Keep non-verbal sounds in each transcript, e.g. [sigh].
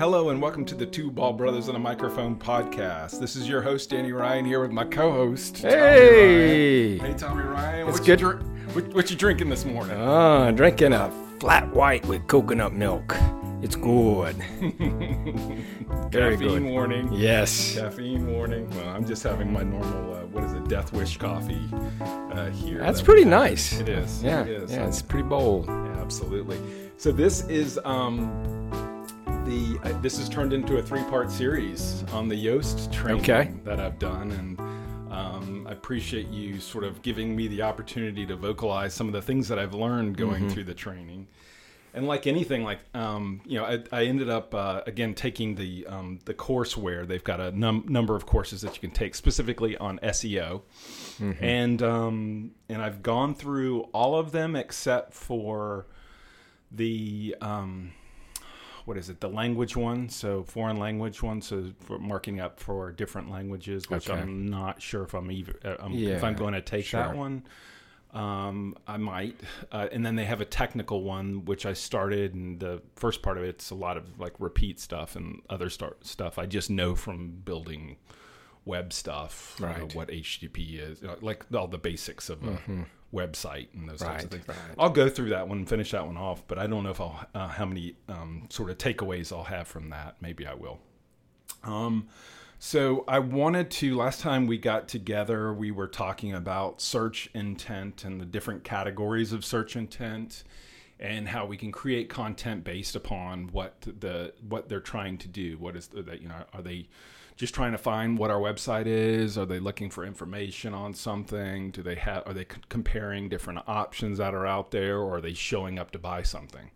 Hello and welcome to the Two Bald Brothers on a Microphone podcast. This is your host Danny Ryan here with my co-host. Hey! Tommy Ryan. hey Tommy Ryan. It's what good. You drink, what, what you drinking this morning? Ah, drinking a flat white with coconut milk. It's good. [laughs] Very Caffeine good. warning. Yes. Caffeine warning. Well, I'm just having my normal, uh, what is it, Death Wish coffee uh, here. That's that pretty nice. It is. Yeah. It is. Yeah, it's pretty bold. Yeah, absolutely. So this is um, the uh, this has turned into a three part series on the Yoast training Okay. that I've done, and um, I appreciate you sort of giving me the opportunity to vocalize some of the things that I've learned going through the training. And like anything, like um, you know, I, I ended up uh, again taking the um, the courseware. They've got a num- number of courses that you can take specifically on SEO, and um, and I've gone through all of them except for the um, what is it? The language one, so foreign language one, so for marking up for different languages, which Okay. I'm not sure if I'm even uh, um, if I'm going to take that one. Um, I might, uh, and then they have a technical one which I started, and the first part of it's a lot of like repeat stuff and other start stuff I just know from building web stuff, uh, what HTTP is, you know, like all the basics of a website and those types of things. right. I'll go through that one and finish that one off, but I don't know if I'll uh, how many um, sort of takeaways I'll have from that. Maybe I will. Um, so I wanted to. Last time we got together, we were talking about search intent and the different categories of search intent, and how we can create content based upon what the what they're trying to do. What is the, that you know? Are they just trying to find what our website is? Are they looking for information on something? Do they have? Are they c- comparing different options that are out there, or are they showing up to buy something?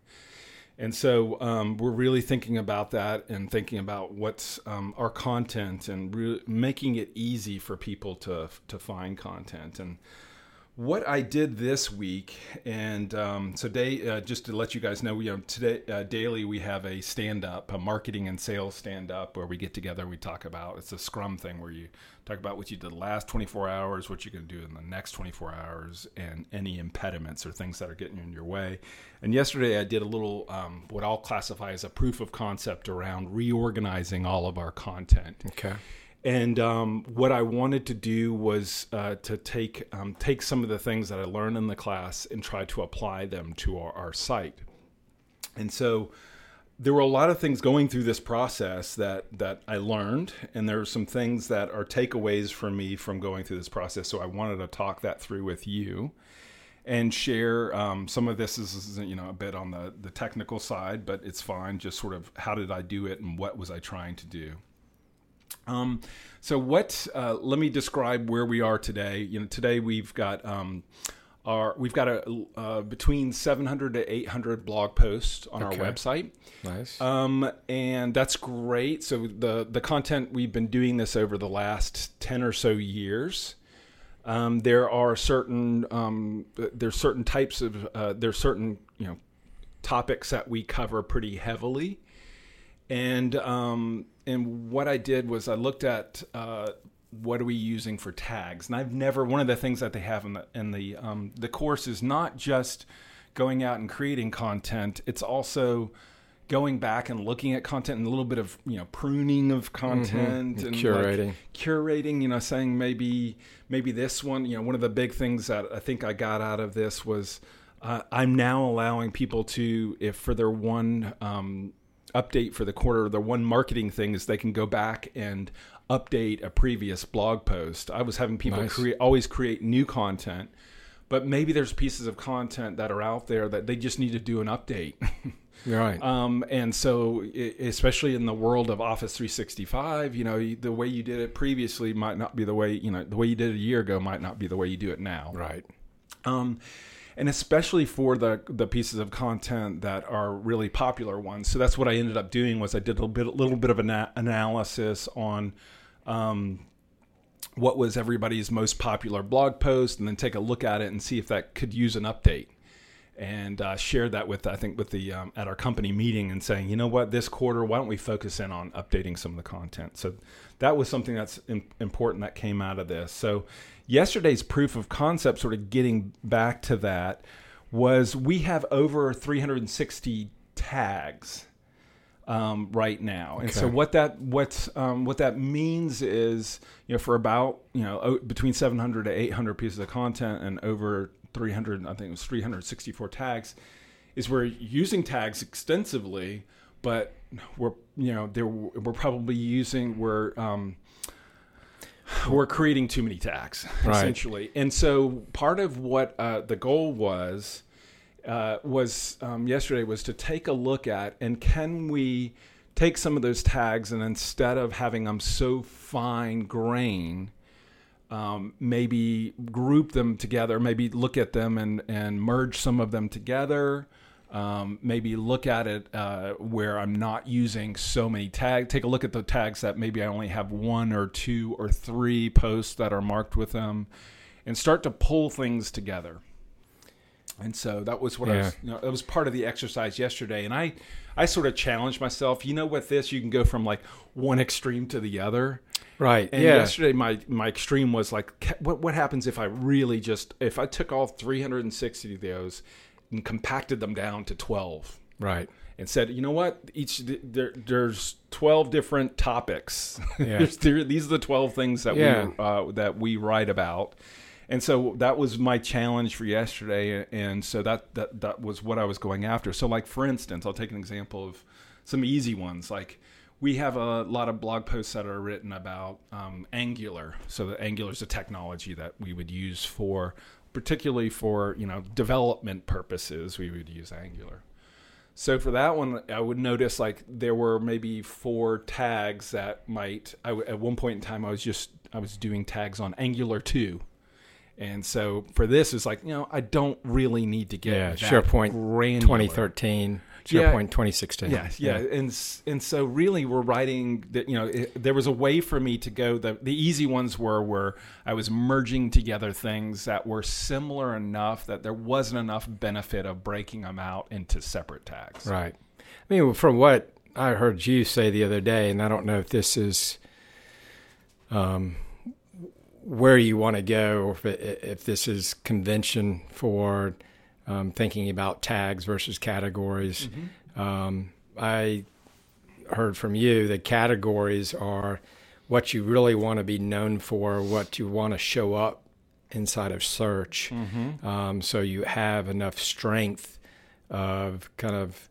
And so um, we're really thinking about that and thinking about what's um, our content and re- making it easy for people to to find content. And what I did this week, and um, so day, uh, just to let you guys know, you know, today uh, daily we have a stand up, a marketing and sales stand up, where we get together, we talk about it's a Scrum thing where you talk about what you did last 24 hours, what you're going to do in the next 24 hours, and any impediments or things that are getting in your way. And yesterday I did a little um, what I'll classify as a proof of concept around reorganizing all of our content. Okay. And um, what I wanted to do was uh, to take um, take some of the things that I learned in the class and try to apply them to our, our site. And so there were a lot of things going through this process that that I learned, and there are some things that are takeaways for me from going through this process. So I wanted to talk that through with you and share um, some of this is, you know a bit on the the technical side, but it's fine. Just sort of how did I do it and what was I trying to do. Um, so what? Uh, let me describe where we are today. You know, today we've got um, our we've got a uh, between 700 to 800 blog posts on Okay. our website. Nice. Um, and that's great. So the the content we've been doing this over the last ten or so years. Um, there are certain um, there's certain types of uh, there's certain you know topics that we cover pretty heavily, and um, and what I did was I looked at uh, what are we using for tags, and I've never one of the things that they have in the in the um, the course is not just going out and creating content; it's also going back and looking at content and a little bit of you know pruning of content And and curating. like, curating you know saying maybe maybe this one you know one of the big things that i think i got out of this was uh, i'm now allowing people to if for their one um, update for the quarter the one marketing thing is they can go back and update a previous blog post i was having people Nice. create always create new content but maybe there's pieces of content that are out there that they just need to do an update [laughs] right. Um, and so, especially in the world of Office 365, you know, the way you did it previously might not be the way, you know, the way you did it a year ago might not be the way you do it now. right. Um, and especially for the the pieces of content that are really popular ones. So that's what I ended up doing was I did a little bit, a little bit of an analysis on um, what was everybody's most popular blog post, and then take a look at it and see if that could use an update and uh, shared that with I think with the um, at our company meeting and saying, you know what, this quarter, why don't we focus in on updating some of the content? So that was something that's im- important that came out of this. So yesterday's proof of concept, sort of getting back to that, was we have over 360 tags um, right now. And so what that what um, what that means is you know for about you know o- between 700 to 800 pieces of content and over 300 I think it was 364 tags is we're using tags extensively, but we're you know there we're probably using we're um, we're creating too many tags Right. essentially, and so part of what uh, the goal was uh, was um, yesterday was to take a look at and can we take some of those tags and instead of having them so fine grain um, maybe group them together maybe look at them and, and merge some of them together um, maybe look at it uh, where i'm not using so many tags take a look at the tags that maybe i only have one or two or three posts that are marked with them and start to pull things together and so that was what I was, you know, it was part of the exercise yesterday. And I, I sort of challenged myself, you know, with this, you can go from like one extreme to the other. Right. And yeah. yesterday, my, my extreme was like, what, what happens if I really just, if I took all 360 of those and compacted them down to 12 Right. and said, you know what, each, there, there's 12 different topics. [laughs] Yeah. There- these are the 12 things that Yeah. we, uh, that we write about and so that was my challenge for yesterday and so that, that that was what i was going after. So like for instance i'll take an example of some easy ones. Like we have a lot of blog posts that are written about um, angular. So the angular is a technology that we would use for particularly for you know development purposes we would use angular. So for that one, I would notice like there were maybe four tags that might. I w at one point in time, I was just I was doing tags on Angular two, and so for this is like you know I don't really need to get Yeah, SharePoint granular. 2013, Yeah. SharePoint 2016. Yeah, yeah, and and so really we're writing that you know it, there was a way for me to go. The the easy ones were where I was merging together things that were similar enough that there wasn't enough benefit of breaking them out into separate tags. Right. I mean, from what I heard you say the other day, and I don't know if this is um, where you want to go, or if, it, if this is convention for um, thinking about tags versus categories. Um, I heard from you that categories are what you really want to be known for, what you want to show up inside of search. Um, so you have enough strength of kind of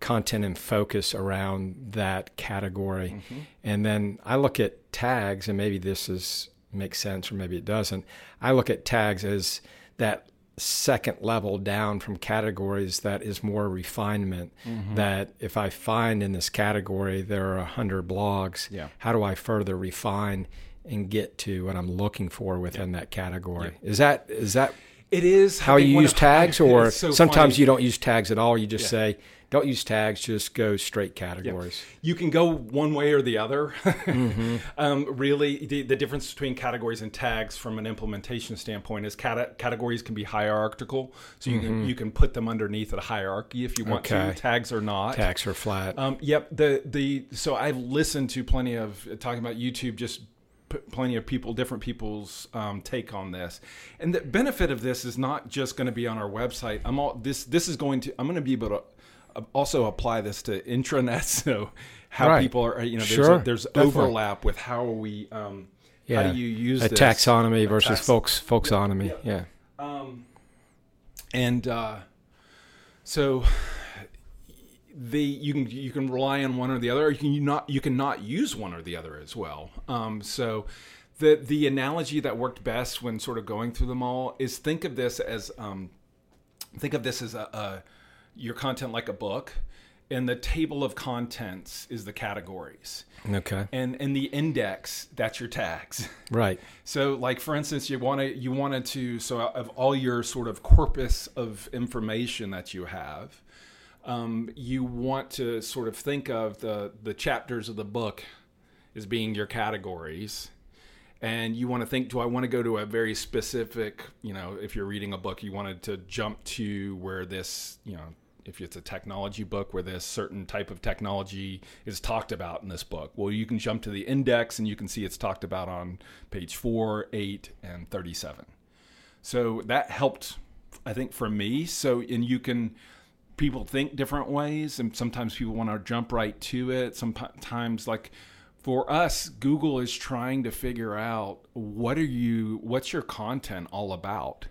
content and focus around that category. And then I look at tags, and maybe this is makes sense or maybe it doesn't. I look at tags as that second level down from categories that is more refinement mm-hmm. that if i find in this category there are a hundred blogs Yeah. how do i further refine and get to what i'm looking for within that category is that is that It is how you use tags [laughs] or so sometimes funny. you don't use tags at all you just Yeah. say don't use tags just go straight categories you can go one way or the other. [laughs] Mm-hmm. um, really, the, the difference between categories and tags from an implementation standpoint is cate- categories can be hierarchical, so you can you can put them underneath a hierarchy if you want Mm-hmm. Okay. to. Tags are not. tags are flat Um, yep. The the so I've listened to plenty of talking about YouTube. Just p- plenty of people, different people's um, take on this, and the benefit of this is not just going to be on our website. I'm all this. This is going to. I'm going to be able to uh, also apply this to intranet. [laughs] So how Right. people are. You know, there's, Sure, a, there's definitely. overlap with how we. Um, yeah How do you use a this? taxonomy versus tax- folks folksonomy yeah Um, and uh, so the you can you can rely on one or the other. Or you can not you can not use one or the other as well. Um, so the the analogy that worked best when sort of going through them all is think of this as um, think of this as a, a your content like a book, and the table of contents is the categories, okay and and the index that's your tags. [laughs] right So, like for instance, you want to you wanted to so of all your sort of corpus of information that you have, um, you want to sort of think of the the chapters of the book as being your categories, and you want to think, do I want to go to a very specific, you know, if you're reading a book, you wanted to jump to where this, you know. If it's a technology book where this certain type of technology is talked about in this book, well, you can jump to the index and you can see it's talked about on page four, eight, and 37. So that helped, I think, for me. So, and you can people think different ways, and sometimes people want to jump right to it. Sometimes, like for us, Google is trying to figure out what are you, what's your content all about,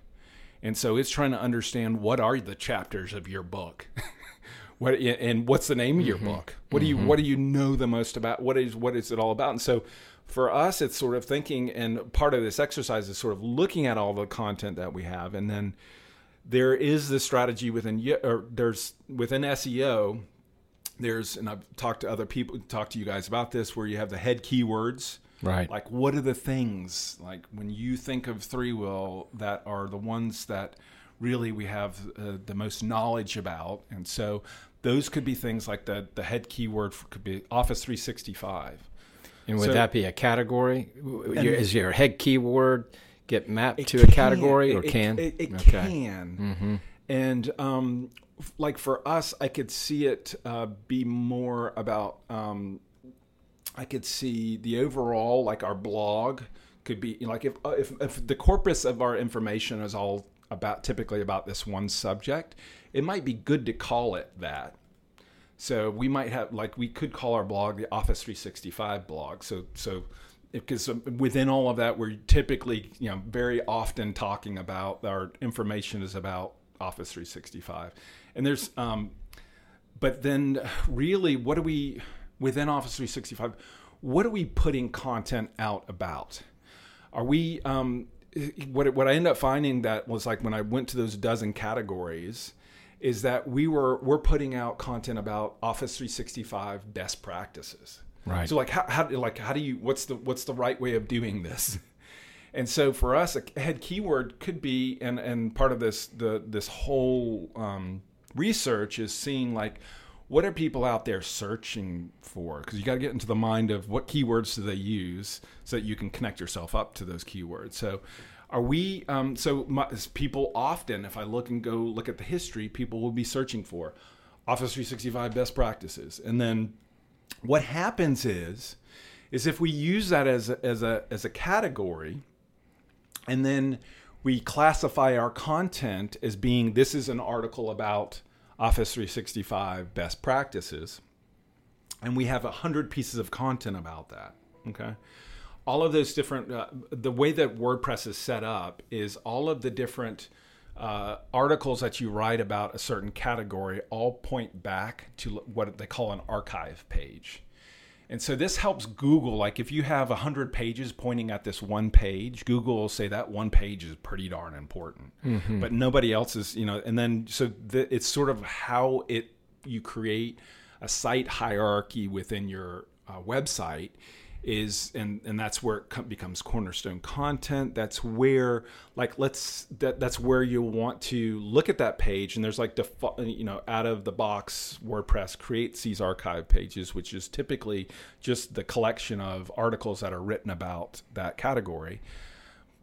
and so it's trying to understand what are the chapters of your book. [laughs] what and what's the name of your mm-hmm. book? What mm-hmm. do you what do you know the most about? What is what is it all about? And so for us, it's sort of thinking, and part of this exercise is sort of looking at all the content that we have, and then there is this strategy within or there's within SEO. There's and I've talked to other people, talked to you guys about this, where you have the head keywords, right? Like what are the things like when you think of ThreeWill that are the ones that really we have uh, the most knowledge about, and so those could be things like the the head keyword for, could be Office 365 and would so, that be a category? Is your head keyword get mapped to a category or it, can? It, it, it okay. can. Mm-hmm. And um, like for us, I could see it uh, be more about. Um, I could see the overall, like our blog, could be like if, uh, if if the corpus of our information is all about typically about this one subject, it might be good to call it that so we might have like we could call our blog the Office 365 blog. So so because within all of that we're typically you know very often talking about our information is about Office 365, and there's um, but then really what do we within Office 365? What are we putting content out about? Are we um, what what I end up finding that was like when I went to those dozen categories is that we were we're putting out content about Office 365 best practices. Right. So like how, how like how do you what's the what's the right way of doing this? [laughs] And so for us, a head keyword could be, and and part of this the this whole um, research is seeing like what are people out there searching for? Because you got to get into the mind of what keywords do they use so that you can connect yourself up to those keywords. So are we um, so my, people often if i look and go look at the history people will be searching for office 365 best practices and then what happens is is if we use that as a, as a as a category and then we classify our content as being this is an article about office 365 best practices and we have a hundred pieces of content about that okay? All of those different uh, the way that WordPress is set up is all of the different uh, articles that you write about a certain category all point back to what they call an archive page. And so this helps Google. Like if you have 100 pages pointing at this one page, Google will say that one page is pretty darn important. Mm-hmm. But nobody else is, you know, and then so the, it's sort of how it you create a site hierarchy within your uh, website is and and that's where it becomes cornerstone content. That's where like let's that that's where you want to look at that page and there's like default you know out of the box wordpress creates these archive pages which is typically just the collection of articles that are written about that category.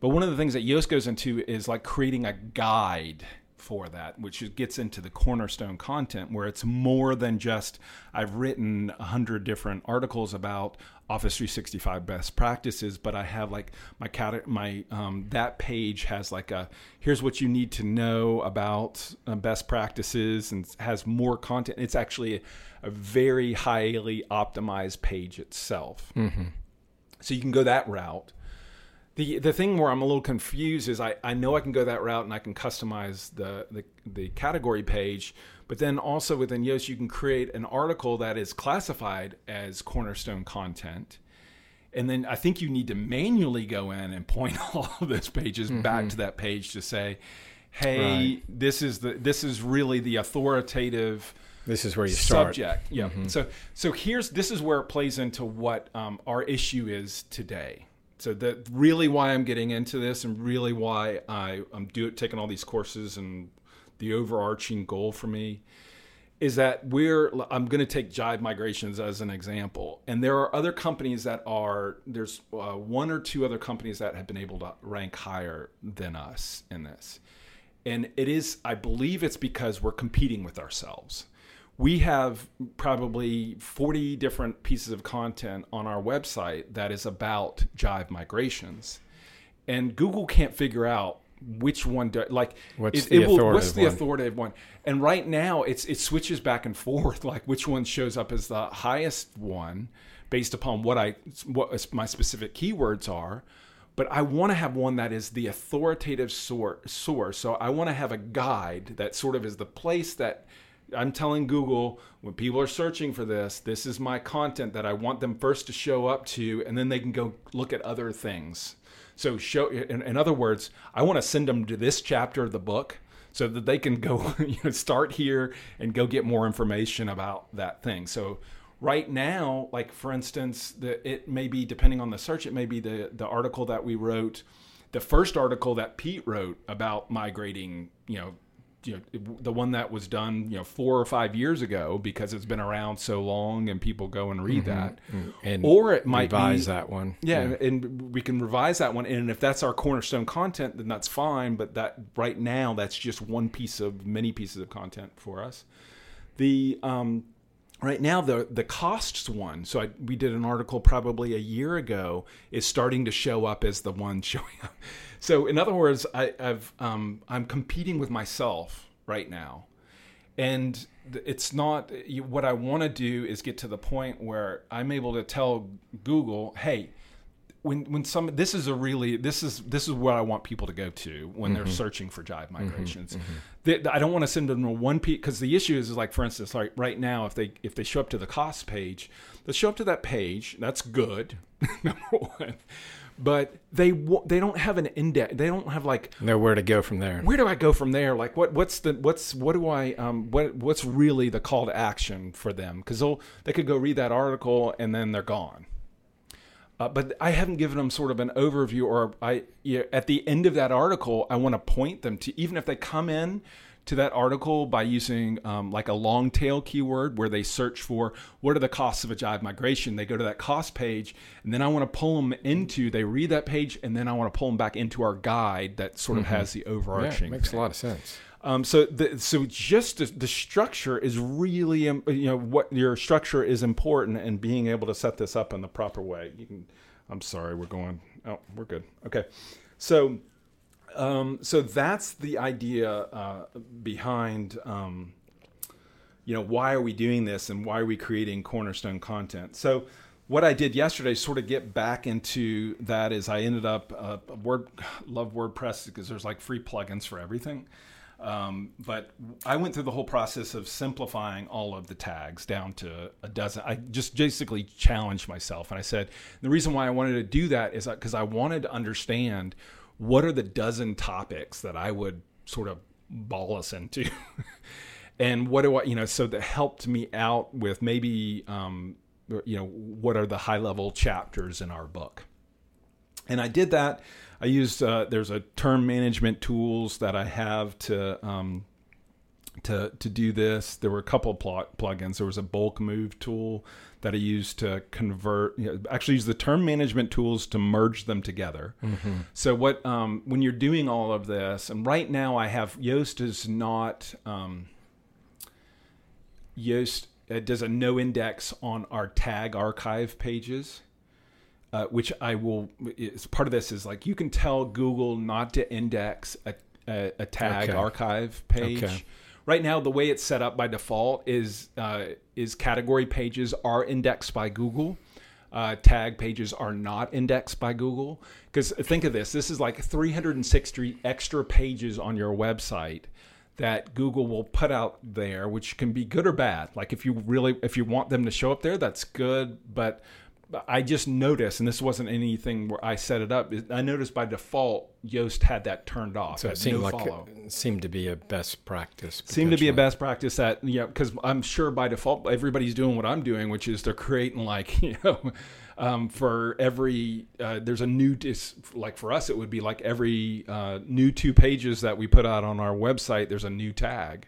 But one of the things that yoast goes into is like creating a guide for that, which gets into the cornerstone content where it's more than just I've written a hundred different articles about Office 365 best practices, but I have like my cat my um, that page has like a here's what you need to know about uh, best practices and has more content. It's actually a, a very highly optimized page itself. Mm-hmm. So you can go that route the the thing where I'm a little confused is I, I know I can go that route and I can customize the, the, the category page, but then also within Yoast you can create an article that is classified as cornerstone content. And then I think you need to manually go in and point [laughs] all of those pages mm-hmm. back to that page to say, hey, right. this is the this is really the authoritative this is where you start. subject. Yeah. Mm-hmm. So so here's this is where it plays into what um, our issue is today so that really why I'm getting into this and really why I, I'm do, taking all these courses and the overarching goal for me is that we're I'm going to take Jive Migrations as an example, and there are other companies that are there's uh, one or two other companies that have been able to rank higher than us in this, and it is I believe it's because we're competing with ourselves we have probably 40 different pieces of content on our website that is about Jive migrations. And Google can't figure out which one do like What's it, the it will- authoritative what's the one? authoritative one and right now it's it switches back and forth [laughs] like which one shows up as the highest one based upon what i what my specific keywords are but i want to have one that is the authoritative sor- source so i want to have a guide that sort of is the place that I'm telling Google when people are searching for this, this is my content that I want them first to show up to, and then they can go look at other things. So, show in, in other words, I want to send them to this chapter of the book so that they can go [laughs] you know, start here and go get more information about that thing. So, right now, like for instance, the, it may be depending on the search, it may be the the article that we wrote, the first article that Pete wrote about migrating, you know you know the one that was done you know four or five years ago because it's been around so long and people go and read that. And or it might revise be, that one. yeah, And, and we can revise that one and if that's our cornerstone content then that's fine but that right now that's just one piece of many pieces of content for us. The um right now the the costs one so I, we did an article probably a year ago is starting to show up as the one [laughs] showing up. So in other words I, i've um, i'm competing with myself right now. And it's not what i want to do is get to the point where i'm able to tell google hey when when some this is a really this is this is what I want people to go to when they're mm-hmm. searching for jive mm-hmm. migrations. Mm-hmm. They- I don't want to send them to one piece because the issue is, is like for instance like right now if they if they show up to the cost page they show up to that page that's good [laughs] number one but they they don't have an index they don't have like Know where to go from there. where do I go from there? Like what what's the what's what do I um what what's really the call to action for them? Because they'll they could go read that article and then they're gone. Uh, but I haven't given them sort of an overview, or I yeah, at the end of that article, I want to point them to even if they come in to that article by using um, like a long tail keyword where they search for what are the costs of a jive migration. They go to that cost page, and then I want to pull them into. They read that page, and then I want to pull them back into our guide that sort of has the Yeah, overarching. it makes thing. a lot of sense. Um, so the, so just the, the structure is really um, you know what your structure is important and being able to set this up in the proper way. Can. I'm sorry, we're going. Oh, we're good. Okay, so um, so that's the idea uh, behind. Um, you know why are we doing this and why are we creating cornerstone content so what i did yesterday sort of get back into that is i ended up uh, word [sighs] love wordpress because there's like free plugins for everything um, but i went through the whole process of simplifying all of the tags down to a dozen i just basically challenged myself and i said the reason why i wanted to do that is because i wanted to understand what are the dozen topics that i would sort of ball us into [laughs] and what do I, you know, so that helped me out with maybe, um, you know, what are the high level chapters in our book. And I did that. I used, uh, there's a term management tools that I have to, um, to, to do this. There were a couple pl- plugins. There was a bulk move tool that I used to convert, you know, actually use the term management tools to merge them together. So what, um, when you're doing all of this, and right now I have Yoast is not, um, Yoast uh, does a no index on our tag archive pages, uh, which I will. Is part of this is like you can tell Google not to index a, a, a tag Okay. archive page. Okay. Right now, the way it's set up by default is uh, is category pages are indexed by Google. Uh, tag pages are not indexed by Google. Because think of this: this is like 360 extra pages on your website that Google will put out there, which can be good or bad. Like if you really, if you want them to show up there, that's good. But but I just noticed, and this wasn't anything where I set it up. I noticed by default, Yoast had that turned off. So it seemed no like follow it seemed to be a best practice. Seemed to be a best practice that you know because i'm sure by default everybody's doing what i'm doing which is they're creating like [laughs] you know um, for every uh, there's a new dis, like for us it would be like every uh, new two pages that we put out on our website there's a new tag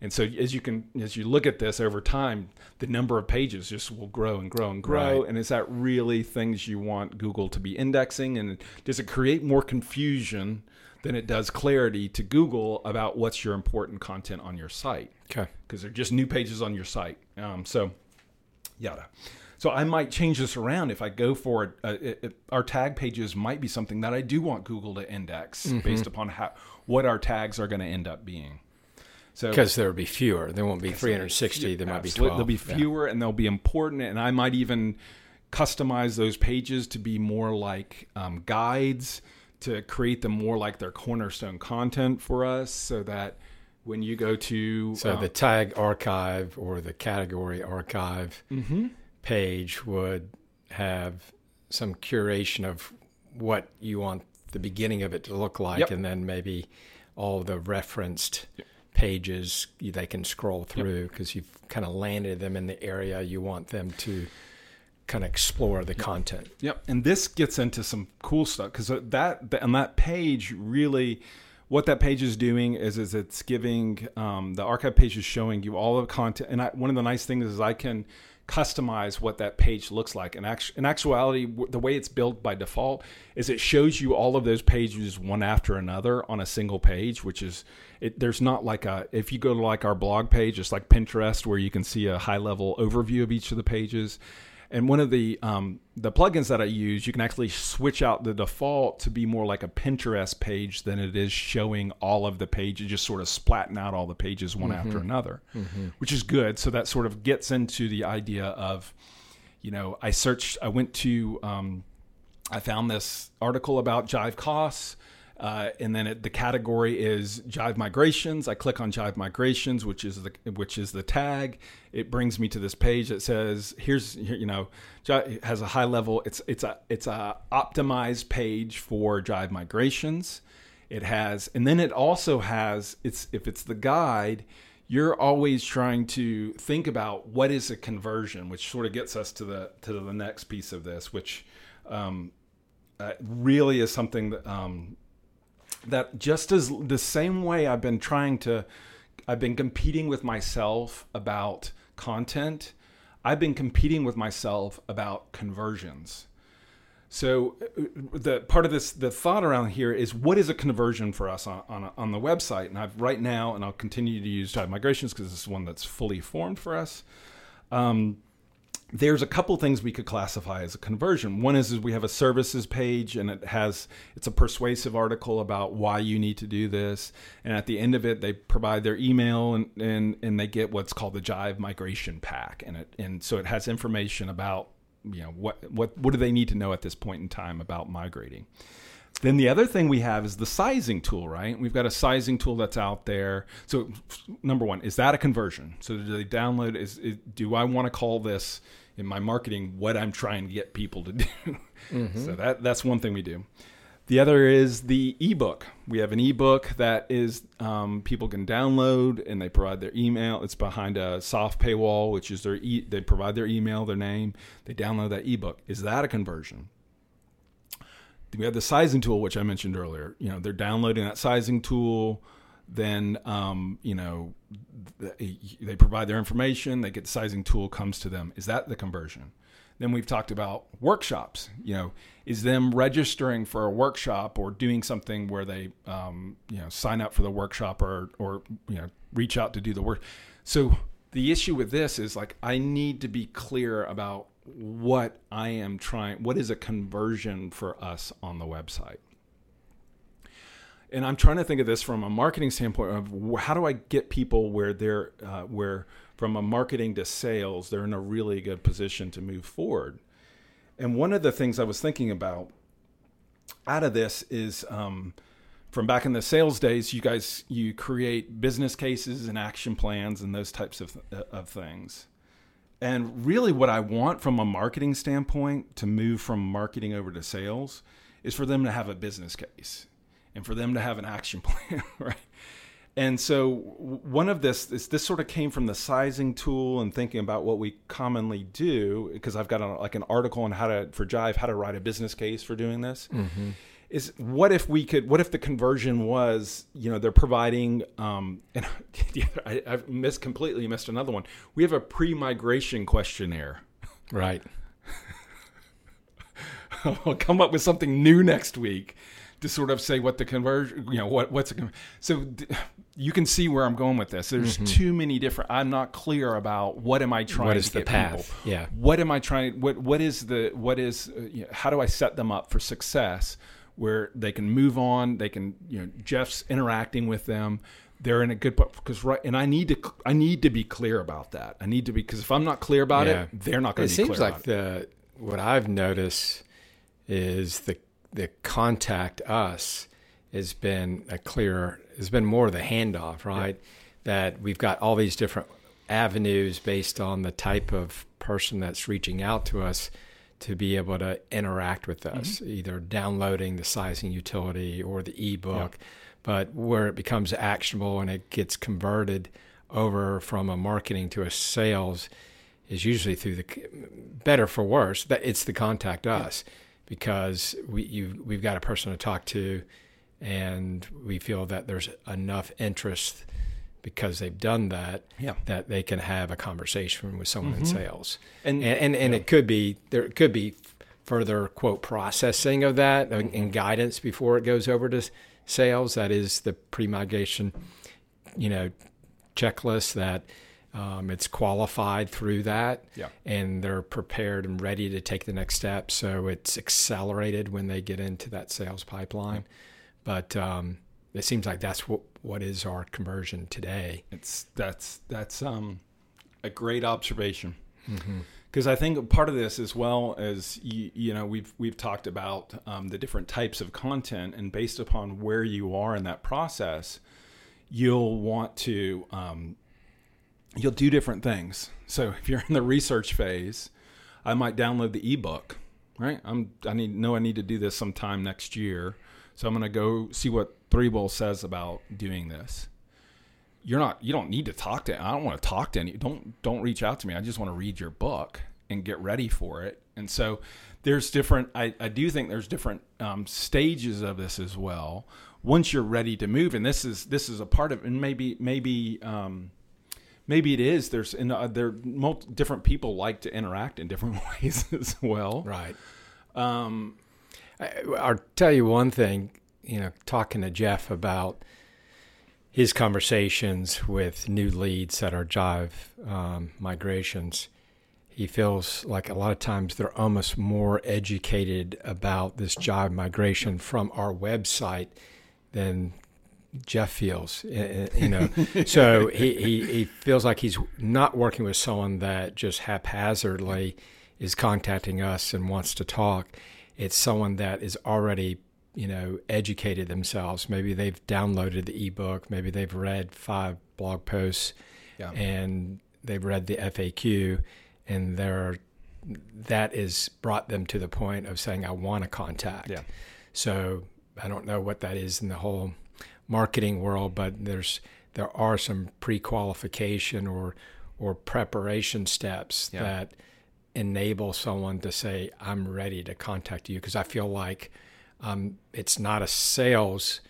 and so as you can as you look at this over time the number of pages just will grow and grow and grow Right. and is that really things you want google to be indexing and does it create more confusion than it does clarity to Google about what's your important content on your site Okay. because they're just new pages on your site. Um, so, yada. So I might change this around if I go for it. Uh, our tag pages might be something that I do want Google to index Mm-hmm. based upon how what our tags are going to end up being. So Because there will be fewer. There won't be 360. there might be 12. There'll be Yeah. fewer and they'll be important. And I might even customize those pages to be more like um, guides to create them more like their cornerstone content for us so that when you go to So um, the tag archive or the category archive Mm-hmm. page would have some curation of what you want the beginning of it to look like, Yep. and then maybe all the referenced pages they can scroll through because you've kind of landed them in the area you want them to kind of explore the content. Yep, and this gets into some cool stuff because that on that page really, what that page is doing is is it's giving um, the archive page is showing you all the content. And I, one of the nice things is I can customize what that page looks like. And actu- in actuality, w- the way it's built by default is it shows you all of those pages one after another on a single page, which is it. There's not like a if you go to like our blog page, it's like Pinterest where you can see a high level overview of each of the pages. And one of the um, the plugins that I use, you can actually switch out the default to be more like a Pinterest page than it is showing all of the pages, just sort of splatting out all the pages one after another, which is good. So that sort of gets into the idea of, you know, I searched, I went to, um, I found this article about Jive costs. Uh, and then it, the category is Jive migrations. I click on Jive migrations, which is the which is the tag. It brings me to this page that says, "Here's you know, has a high level. It's it's a it's a optimized page for Jive migrations. It has, and then it also has it's if it's the guide, you're always trying to think about what is a conversion, which sort of gets us to the to the next piece of this, which um, uh, really is something that um, that just as the same way I've been trying to, I've been competing with myself about content. I've been competing with myself about conversions. So uh, the part of this, the thought around here is what is a conversion for us on on, on the website? And I've right now, and I'll continue to use Jive Migrations because this is one that's fully formed for us. Um, there's a couple things we could classify as a conversion. One is, is we have a services page and it has it's a persuasive article about why you need to do this. And at the end of it, they provide their email and and, and they get what's called the Jive migration pack. And it and so it has information about you know what what what do they need to know at this point in time about migrating. Then the other thing we have is the sizing tool, right? We've got a sizing tool that's out there. So number one, is that a conversion? So do they download? Is, is do I want to call this in my marketing what I'm trying to get people to [laughs] do? So that that's one thing we do. The other is the ebook. We have an ebook that is um, people can download and they provide their email. It's behind a soft paywall, which is their e- they provide their email, their name. They download that ebook. Is that a conversion? We have the sizing tool, which I mentioned earlier. You know, they're downloading that sizing tool. Then, um, you know, they, they provide their information. They get the sizing tool comes to them. Is that the conversion? Then we've talked about workshops. You know, is them registering for a workshop or doing something where they, um, you know, sign up for the workshop or or you know reach out to do the work. So the issue with this is like I need to be clear about what I am trying, what is a conversion for us on the website. And I'm trying to think of this from a marketing standpoint of how do I get people where they're, uh, where from a marketing to sales, they're in a really good position to move forward. And one of the things I was thinking about out of this is um, from back in the sales days, you guys you create business cases and action plans and those types of of things. And really, what I want from a marketing standpoint to move from marketing over to sales is for them to have a business case and for them to have an action [laughs] plan, right? And so, one of this, is this sort of came from the sizing tool and thinking about what we commonly do, because I've got a, like an article on how to, for Jive, how to write a business case for doing this. Mm-hmm. Is what if we could, what if the conversion was, you know, they're providing, um, and [laughs] I, I've missed completely missed another one. We have a pre migration questionnaire. Right. [laughs] I'll come up with something new next week to sort of say what the conversion, you know, what what's a, con- so th- you can see where I'm going with this. There's too many different. I'm not clear about what am I trying What to is the path? people. Yeah. What am I trying? What what is the what is? Uh, you know, how do I set them up for success where they can move on? They can you know Jeff's interacting with them. They're in a good because right, and I need to I need to be clear about that. I need to be because if I'm not clear about Yeah. it, they're not going It to be seems clear like about it. the what I've noticed is the the contact us has been a clearer has been more of the handoff, right? That we've got all these different avenues based on the type of person that's reaching out to us to be able to interact with us, Mm-hmm. either downloading the sizing utility or the ebook, but where it becomes actionable and it gets converted over from a marketing to a sales is usually through the better for worse that it's the contact us. Because we you we've got a person to talk to and we feel that there's enough interest because they've done that Yeah. that they can have a conversation with someone in sales. And- and and, and it could be there could be further quote processing of that and, and guidance before it goes over to sales. That is the pre-migration you know checklist that um, it's qualified through that. Yeah. and they're prepared and ready to take the next step. So it's accelerated when they get into that sales pipeline. But um, it seems like that's what what is our conversion today It's that's that's um, a great observation Mm-hmm. because I think part of this as well as you, you know we've we've talked about um, the different types of content and based upon where you are in that process, you'll want to um, you'll do different things. So if you're in the research phase, I might download the ebook. Right, I'm I need know I need to do this sometime next year, so I'm going to go see what ThreeWill says about doing this you're not you don't need to talk to I don't want to talk to any don't don't reach out to me. I just want to read your book and get ready for it. And so there's different I, I do think there's different um, stages of this as well. Once you're ready to move and this is this is a part of and maybe maybe um, maybe it is there's and uh, there multi, different people like to interact in different [laughs] ways as well. right Um, I, I'll tell you one thing. You know, talking to Jeff about his conversations with new leads that are Jive um, migrations, he feels like a lot of times they're almost more educated about this Jive migration from our website than Jeff feels. eh, eh, You know, [laughs] so he, he he feels like he's not working with someone that just haphazardly is contacting us and wants to talk. It's someone that is already you know educated themselves. Maybe they've downloaded the ebook. Maybe they've read five blog posts, Yeah. and they've read the FAQ, and they're that is brought them to the point of saying, "I want to contact." Yeah. So I don't know what that is in the whole marketing world, but there's there are some pre-qualification or or preparation steps Yeah. that enable someone to say, "I'm ready to contact you," because I feel like um, it's not a sales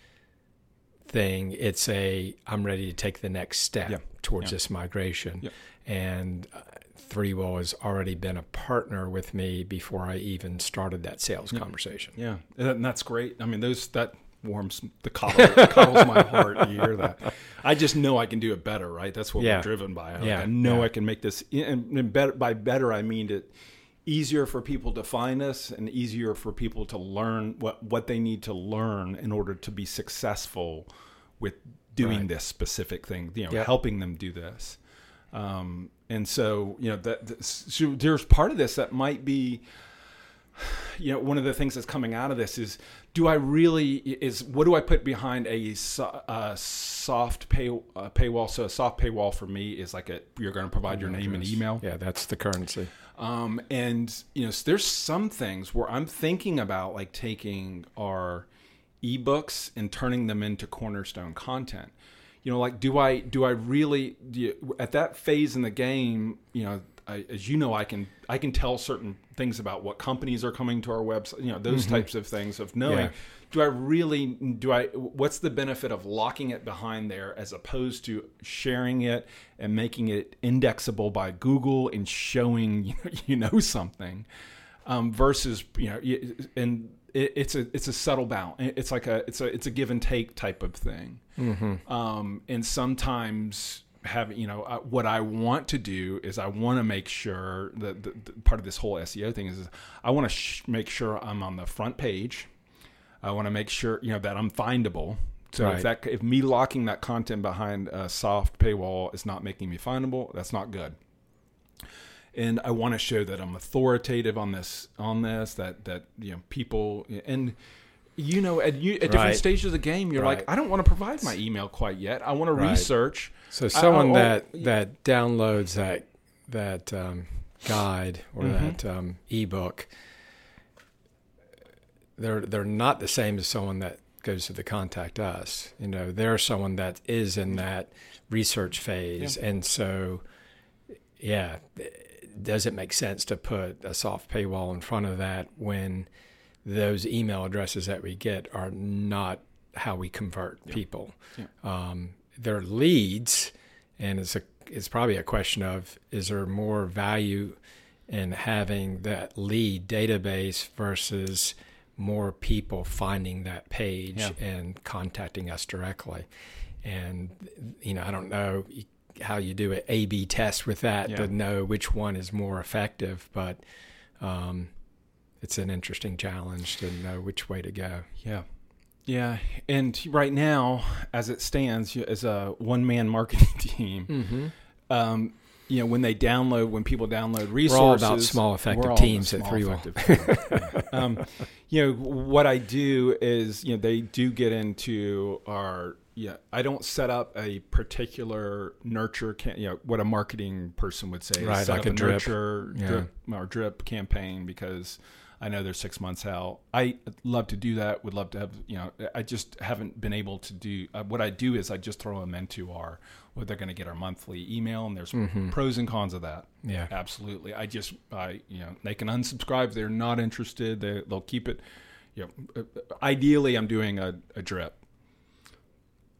thing; it's a I'm ready to take the next step Yeah. towards Yeah. this migration. Yeah. And uh, ThreeWill has already been a partner with me before I even started that sales conversation. Yeah, and that's great. I mean, those that warms the coddle, coddles my heart You hear that. [laughs] I just know I can do it better, right? That's what Yeah. we're driven by. Like, Yeah, I know yeah. I can make this, and better, by better I mean it easier for people to find us and easier for people to learn what what they need to learn in order to be successful with doing Right. this specific thing. You know, Yep. helping them do this. Um, and so, you know, that, that so there's part of this that might be [sighs] you know one of the things that's coming out of this is do I really is what do I put behind a, a soft pay uh, paywall? So a soft paywall for me is like a you're going to provide your name and email. Yeah, that's the currency. Um, and you know, there's some things where I'm thinking about like taking our ebooks and turning them into cornerstone content. You know, like do I do I really do you, at that phase in the game? You know, I, as you know, I can I can tell certain things about what companies are coming to our website. You know, those types of things of knowing. Yeah. Do I really do I? What's the benefit of locking it behind there as opposed to sharing it and making it indexable by Google and showing you [laughs] know, you know something? um, versus you know and it, it's a it's a subtle balance. It's like a it's a it's a give and take type of thing. Mm-hmm. Um, and sometimes have you know uh, what I want to do is I want to make sure that the, the part of this whole SEO thing is, is I want to sh- make sure I'm on the front page. I want to make sure you know that I'm findable. So Right. if that if me locking that content behind a soft paywall is not making me findable, that's not good. And I want to show that I'm authoritative on this on this that that you know people and you know at you at different stages of the game you're like I don't want to provide my email quite yet. I want to Right. research. So someone oh, that that downloads that that um, guide or Mhm. that um, ebook, they're they're not the same as someone that goes to the contact us. You know, they're someone that is in that research phase, and so yeah, does it make sense to put a soft paywall in front of that when those email addresses that we get are not how we convert people? Yeah. Um, they're leads, and it's a it's probably a question of is there more value in having that lead database versus more people finding that page Yeah. and contacting us directly. And you know, I don't know how you do an A/B test with that Yeah. to know which one is more effective, but um, it's an interesting challenge to know which way to go. Yeah. Yeah, and right now, as it stands, as a one-man marketing [laughs] team, Mm-hmm. um, you know, when they download, when people download We're resources, all about small, effective we're teams at ThreeWill. effective teams. Yeah. um, you know, what I do is, you know, they do get into our, yeah, I don't set up a particular nurture, can, you know, what a marketing person would say, Right, like up a drip. nurture Yeah. drip or drip campaign because I know they're six months out. I love to do that. Would love to have, you know, I just haven't been able to do. Uh, what I do is I just throw them into our, what they're going to get our monthly email, and there's Mhm. pros and cons of that. Yeah. Absolutely. I just, I, you know, they can unsubscribe. They're not interested. They, they'll keep it. You know, uh, ideally, I'm doing a, a drip,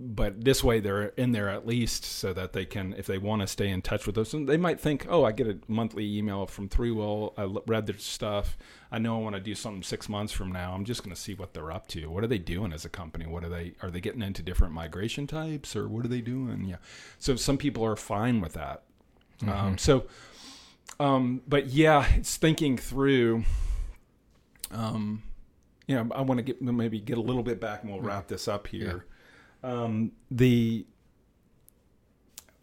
but this way they're in there at least so that they can, if they want to stay in touch with us, and they might think, oh, I get a monthly email from ThreeWill. I read their stuff. I know I want to do something six months from now. I'm just going to see what they're up to. What are they doing as a company? What are they? Are they getting into different migration types, or what are they doing? Yeah. So some people are fine with that. Um, so, um, but yeah, it's thinking through. Um, you know, I want to get maybe get a little bit back, and we'll wrap this up here. Um, the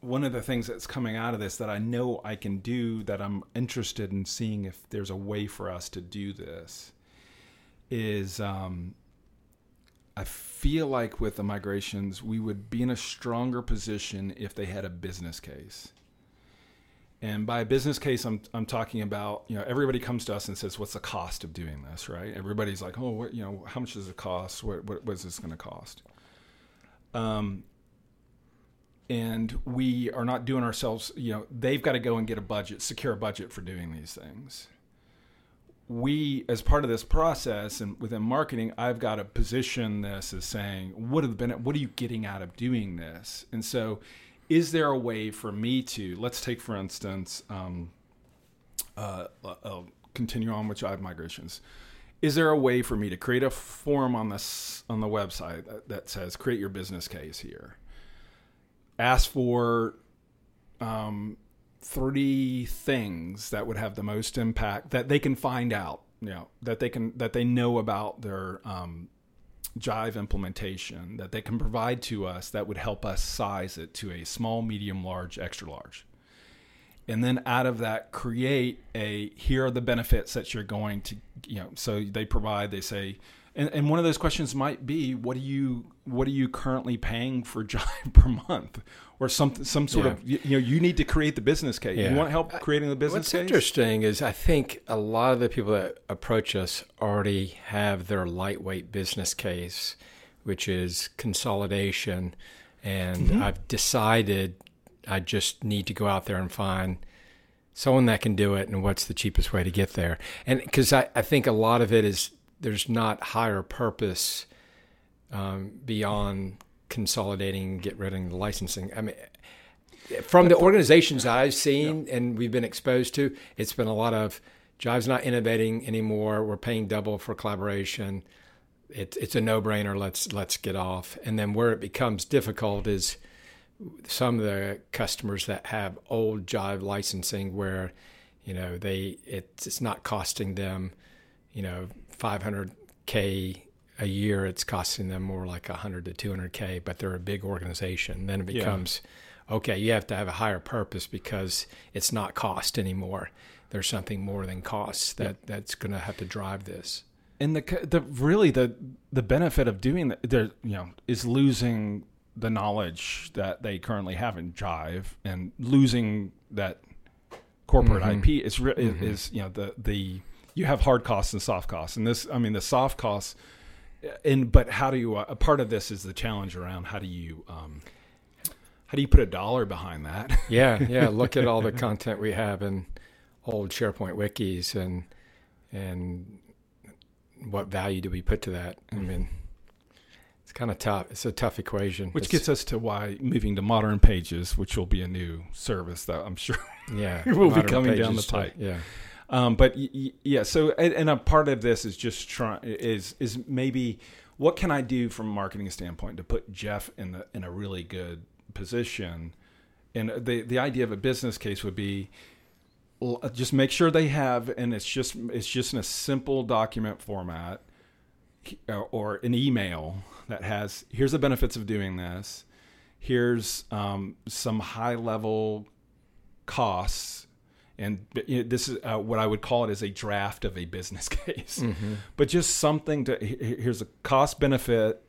one of the things that's coming out of this that I know I can do that I'm interested in seeing if there's a way for us to do this is um, I feel like with the migrations we would be in a stronger position if they had a business case. And by a business case, I'm I'm talking about you know everybody comes to us and says, "What's the cost of doing this?" Right? Everybody's like, "Oh, what you know, how much does it cost? What what, what is this going to cost?" Um, and we are not doing ourselves. You know, they've got to go and get a budget, secure a budget for doing these things. We, as part of this process and within marketing, I've got to position this as saying, "What are the benefit? What are you getting out of doing this?" And so is there a way for me to let's take for instance um, uh, I'll continue on with jive migrations is there a way for me to create a form on this on the website that, that says create your business case here ask for um, three things that would have the most impact that they can find out you know that they can that they know about their um, Jive implementation that they can provide to us that would help us size it to a small, medium, large, extra large. And then out of that, create a here are the benefits that you're going to, you know, so they provide, they say, and, and one of those questions might be, what do you, what are you currently paying for [laughs] Jive per month? Or some, some sort Yeah. of, you, you know, you need to create the business case. Yeah. You want help creating the business case? What's case? interesting is I think a lot of the people that approach us already have their lightweight business case, which is consolidation. And Mm-hmm. I've decided I just need to go out there and find someone that can do it and what's the cheapest way to get there. And because I, I think a lot of it is there's not higher purpose um, beyond consolidating, get rid of the licensing. I mean, from the organizations I've seen and we've been exposed to, it's been a lot of Jive's not innovating anymore. We're paying double for collaboration. It, it's a no-brainer. Let's let's get off. And then where it becomes difficult is some of the customers that have old Jive licensing, where you know they it's, it's not costing them, you know, 500k a year. It's costing them more like 100 to 200k, but they're a big organization. Then it becomes yeah. okay. You have to have a higher purpose because it's not cost anymore there's something more than costs that that's going to have to drive this. And the the really the the benefit of doing that there you know is losing the knowledge that they currently have in Jive and losing that corporate mm-hmm. IP is, mm-hmm. is you know the the you have hard costs and soft costs and this I mean the soft costs and but how do you uh, a part of this is the challenge around how do you um, how do you put a dollar behind that? yeah, yeah. [laughs] Look at all the content we have in old SharePoint wikis and and what value do we put to that? I mean, kind of tough. It's a tough equation. Which it's, gets us to why moving to modern pages, which will be a new service that I'm sure yeah [laughs] will be coming down the pipe. Yeah. Um, but y- yeah, so and, a part of this is just trying is is maybe what can I do from a marketing standpoint to put Jeff in the in a really good position. And the the idea of a business case would be just make sure they have and it's just it's just in a simple document format or an email that has here's the benefits of doing this here's um, some high level costs and this is uh, what i would call it as a draft of a business [laughs] case mm-hmm. but just something to here's a cost benefit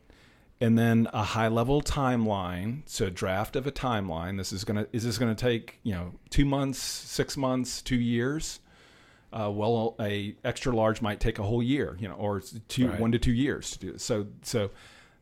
and then a high level timeline so a draft of a timeline this is going to is this going to take you know two months six months two years uh, well a extra large might take a whole year you know or two right. one to two years to do it. so so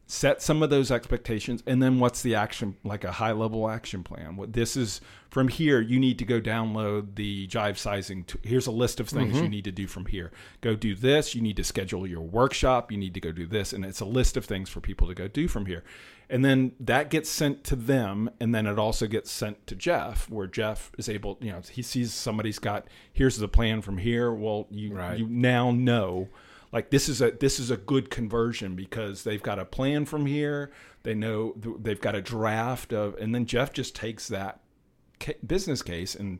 set some of those expectations and then what's the action like a high level action plan what this is from here you need to go download the jive sizing to, here's a list of things mm-hmm. you need to do from here go do this you need to schedule your workshop you need to go do this and it's a list of things for people to go do from here and then that gets sent to them and then it also gets sent to jeff where jeff is able you know he sees somebody's got here's the plan from here well you right. you now know like this is a this is a good conversion because they've got a plan from here. They know they've got a draft of and then jeff just takes that business case and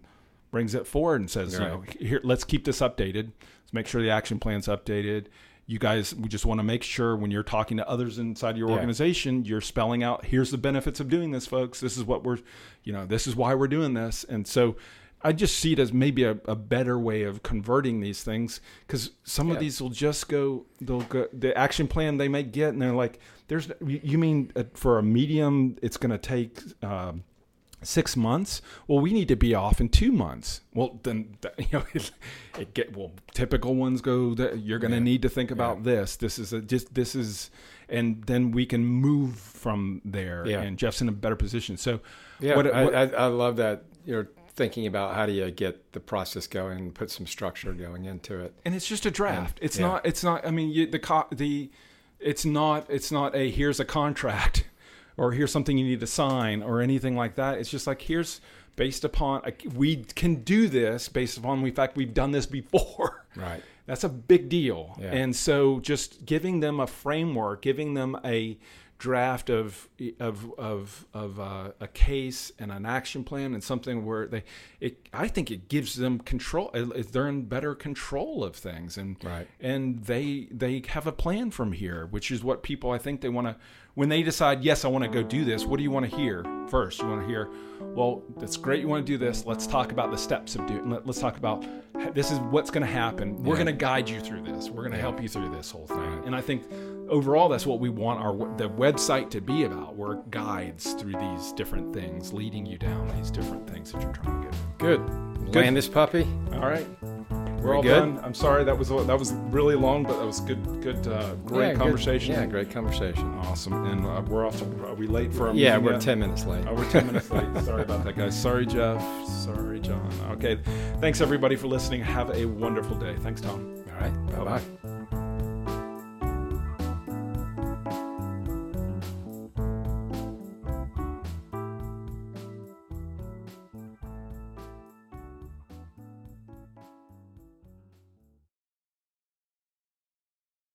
brings it forward and says right. you know here let's keep this updated. Let's make sure the action plan's updated. You guys we just want to make sure when you're talking to others inside your yeah. organization you're spelling out here's the benefits of doing this folks. This is what we're you know this is why we're doing this. And so I just see it as maybe a, a better way of converting these things because some yeah. of these will just go, they'll go, the action plan they may get, and they're like, there's, you mean uh, for a medium, it's going to take, um, six months well we need to be off in two months well then [laughs] you know it, it get well typical ones go that you're going to yeah. need to think about yeah. this this is a, just this is and then we can move from there yeah. and jeff's in a better position so yeah what, what, I, I, love that you're thinking about how do you get the process going and put some structure going into it. And it's just a draft. And, it's yeah. not. It's not. I mean, you, the the it's not. It's not a here's a contract [laughs] or here's something you need to sign or anything like that. It's just like here's based upon we can do this based upon the fact we've done this before. [laughs] Right. That's a big deal. Yeah. And so just giving them a framework, giving them a draft of of of of uh, a case and an action plan and something where they it I think it gives them control they're in better control of things and right. and they they have a plan from here which is what people I think they want to when they decide yes I want to go do this what do you want to hear first? You want to hear well that's great you want to do this. Let's talk about the steps of doing let, us talk about this is what's going to happen. We're yeah. going to guide you through this. We're going to yeah. help you through this whole thing. Right. and I think overall that's what we want our the website to be about. We're guides through these different things leading you down these different things that you're trying to get. Good, good. land this puppy. All right we're all good. done. I'm sorry that was that was really long but that was good good uh, great yeah, conversation. Good. yeah great conversation. Awesome. And uh, we're off to, are we late for a meeting? yeah we're yet? 10 minutes late. Oh, we're 10 minutes late. [laughs] Sorry about that guys. Sorry jeff. Sorry john. Okay. Thanks everybody for listening. Have a wonderful day. Thanks tom. All right. Bye bye